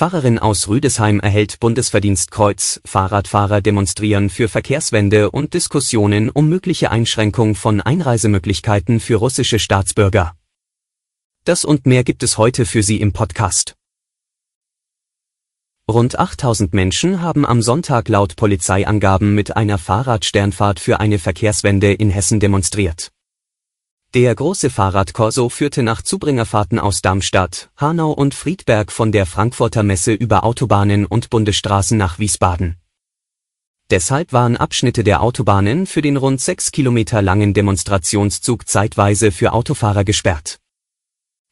Pfarrerin aus Rüdesheim erhält Bundesverdienstkreuz, Fahrradfahrer demonstrieren für Verkehrswende und Diskussionen um mögliche Einschränkung von Einreisemöglichkeiten für russische Staatsbürger. Das und mehr gibt es heute für Sie im Podcast. Rund 8000 Menschen haben am Sonntag laut Polizeiangaben mit einer Fahrradsternfahrt für eine Verkehrswende in Hessen demonstriert. Der große Fahrradkorso führte nach Zubringerfahrten aus Darmstadt, Hanau und Friedberg von der Frankfurter Messe über Autobahnen und Bundesstraßen nach Wiesbaden. Deshalb waren Abschnitte der Autobahnen für den rund sechs Kilometer langen Demonstrationszug zeitweise für Autofahrer gesperrt.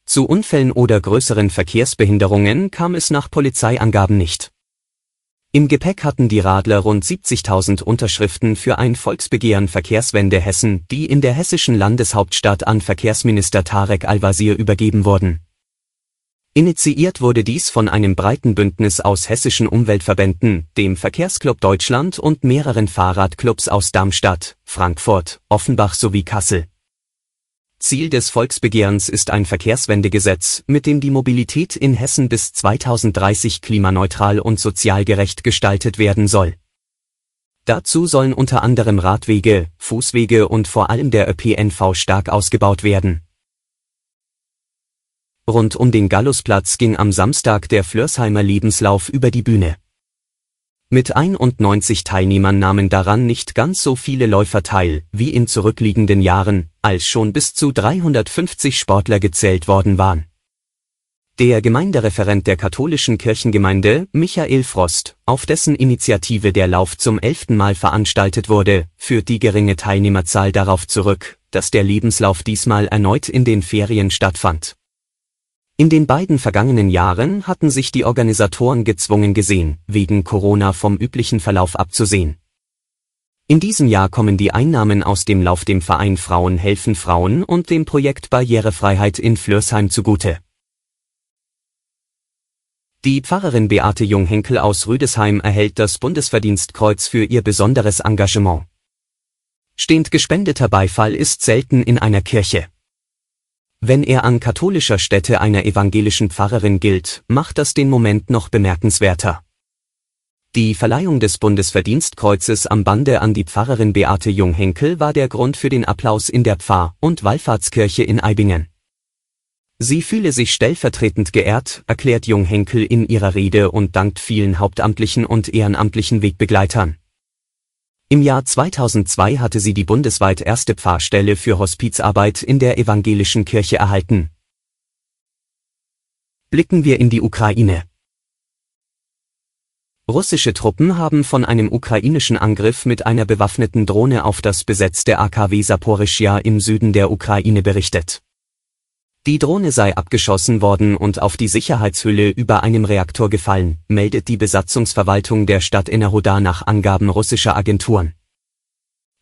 Zu Unfällen oder größeren Verkehrsbehinderungen kam es nach Polizeiangaben nicht. Im Gepäck hatten die Radler rund 70.000 Unterschriften für ein Volksbegehren Verkehrswende Hessen, die in der hessischen Landeshauptstadt an Verkehrsminister Tarek Al-Wazir übergeben wurden. Initiiert wurde dies von einem breiten Bündnis aus hessischen Umweltverbänden, dem Verkehrsclub Deutschland und mehreren Fahrradclubs aus Darmstadt, Frankfurt, Offenbach sowie Kassel. Ziel des Volksbegehrens ist ein Verkehrswendegesetz, mit dem die Mobilität in Hessen bis 2030 klimaneutral und sozial gerecht gestaltet werden soll. Dazu sollen unter anderem Radwege, Fußwege und vor allem der ÖPNV stark ausgebaut werden. Rund um den Gallusplatz ging am Samstag der Flörsheimer Lebenslauf über die Bühne. Mit 91 Teilnehmern nahmen daran nicht ganz so viele Läufer teil, wie in zurückliegenden Jahren, als schon bis zu 350 Sportler gezählt worden waren. Der Gemeindereferent der katholischen Kirchengemeinde, Michael Frost, auf dessen Initiative der Lauf zum elften Mal veranstaltet wurde, führt die geringe Teilnehmerzahl darauf zurück, dass der Lebenslauf diesmal erneut in den Ferien stattfand. In den beiden vergangenen Jahren hatten sich die Organisatoren gezwungen gesehen, wegen Corona vom üblichen Verlauf abzusehen. In diesem Jahr kommen die Einnahmen aus dem Lauf dem Verein Frauen helfen Frauen und dem Projekt Barrierefreiheit in Flörsheim zugute. Die Pfarrerin Beate Junghenkel aus Rüdesheim erhält das Bundesverdienstkreuz für ihr besonderes Engagement. Stehend gespendeter Beifall ist selten in einer Kirche. Wenn er an katholischer Stätte einer evangelischen Pfarrerin gilt, macht das den Moment noch bemerkenswerter. Die Verleihung des Bundesverdienstkreuzes am Bande an die Pfarrerin Beate Junghenkel war der Grund für den Applaus in der Pfarr- und Wallfahrtskirche in Eibingen. Sie fühle sich stellvertretend geehrt, erklärt Junghenkel in ihrer Rede und dankt vielen hauptamtlichen und ehrenamtlichen Wegbegleitern. Im Jahr 2002 hatte sie die bundesweit erste Pfarrstelle für Hospizarbeit in der evangelischen Kirche erhalten. Blicken wir in die Ukraine. Russische Truppen haben von einem ukrainischen Angriff mit einer bewaffneten Drohne auf das besetzte AKW Saporischja im Süden der Ukraine berichtet. Die Drohne sei abgeschossen worden und auf die Sicherheitshülle über einem Reaktor gefallen, meldet die Besatzungsverwaltung der Stadt Enerhoda nach Angaben russischer Agenturen.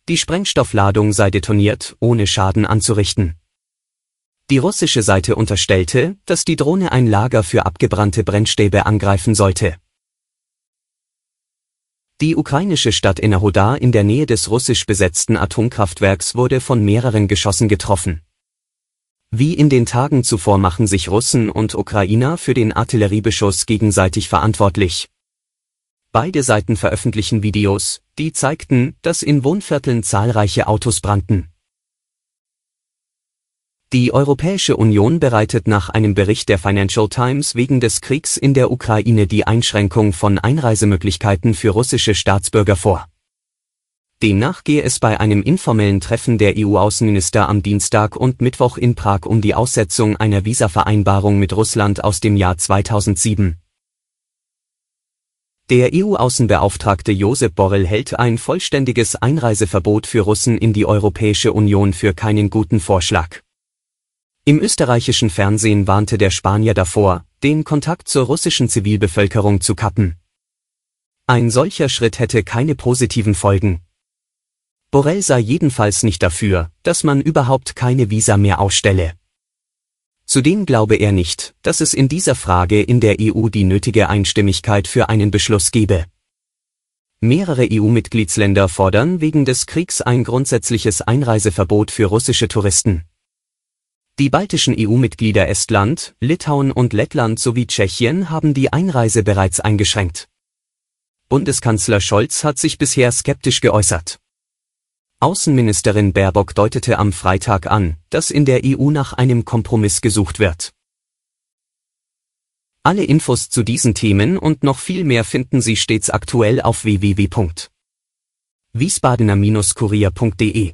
Die Sprengstoffladung sei detoniert, ohne Schaden anzurichten. Die russische Seite unterstellte, dass die Drohne ein Lager für abgebrannte Brennstäbe angreifen sollte. Die ukrainische Stadt Enerhoda in der Nähe des russisch besetzten Atomkraftwerks wurde von mehreren Geschossen getroffen. Wie in den Tagen zuvor machen sich Russen und Ukrainer für den Artilleriebeschuss gegenseitig verantwortlich. Beide Seiten veröffentlichen Videos, die zeigten, dass in Wohnvierteln zahlreiche Autos brannten. Die Europäische Union bereitet nach einem Bericht der Financial Times wegen des Kriegs in der Ukraine die Einschränkung von Einreisemöglichkeiten für russische Staatsbürger vor. Demnach gehe es bei einem informellen Treffen der EU-Außenminister am Dienstag und Mittwoch in Prag um die Aussetzung einer Visavereinbarung mit Russland aus dem Jahr 2007. Der EU-Außenbeauftragte Josep Borrell hält ein vollständiges Einreiseverbot für Russen in die Europäische Union für keinen guten Vorschlag. Im österreichischen Fernsehen warnte der Spanier davor, den Kontakt zur russischen Zivilbevölkerung zu kappen. Ein solcher Schritt hätte keine positiven Folgen. Borrell sei jedenfalls nicht dafür, dass man überhaupt keine Visa mehr ausstelle. Zudem glaube er nicht, dass es in dieser Frage in der EU die nötige Einstimmigkeit für einen Beschluss gebe. Mehrere EU-Mitgliedsländer fordern wegen des Kriegs ein grundsätzliches Einreiseverbot für russische Touristen. Die baltischen EU-Mitglieder Estland, Litauen und Lettland sowie Tschechien haben die Einreise bereits eingeschränkt. Bundeskanzler Scholz hat sich bisher skeptisch geäußert. Außenministerin Baerbock deutete am Freitag an, dass in der EU nach einem Kompromiss gesucht wird. Alle Infos zu diesen Themen und noch viel mehr finden Sie stets aktuell auf www.wiesbadener-kurier.de.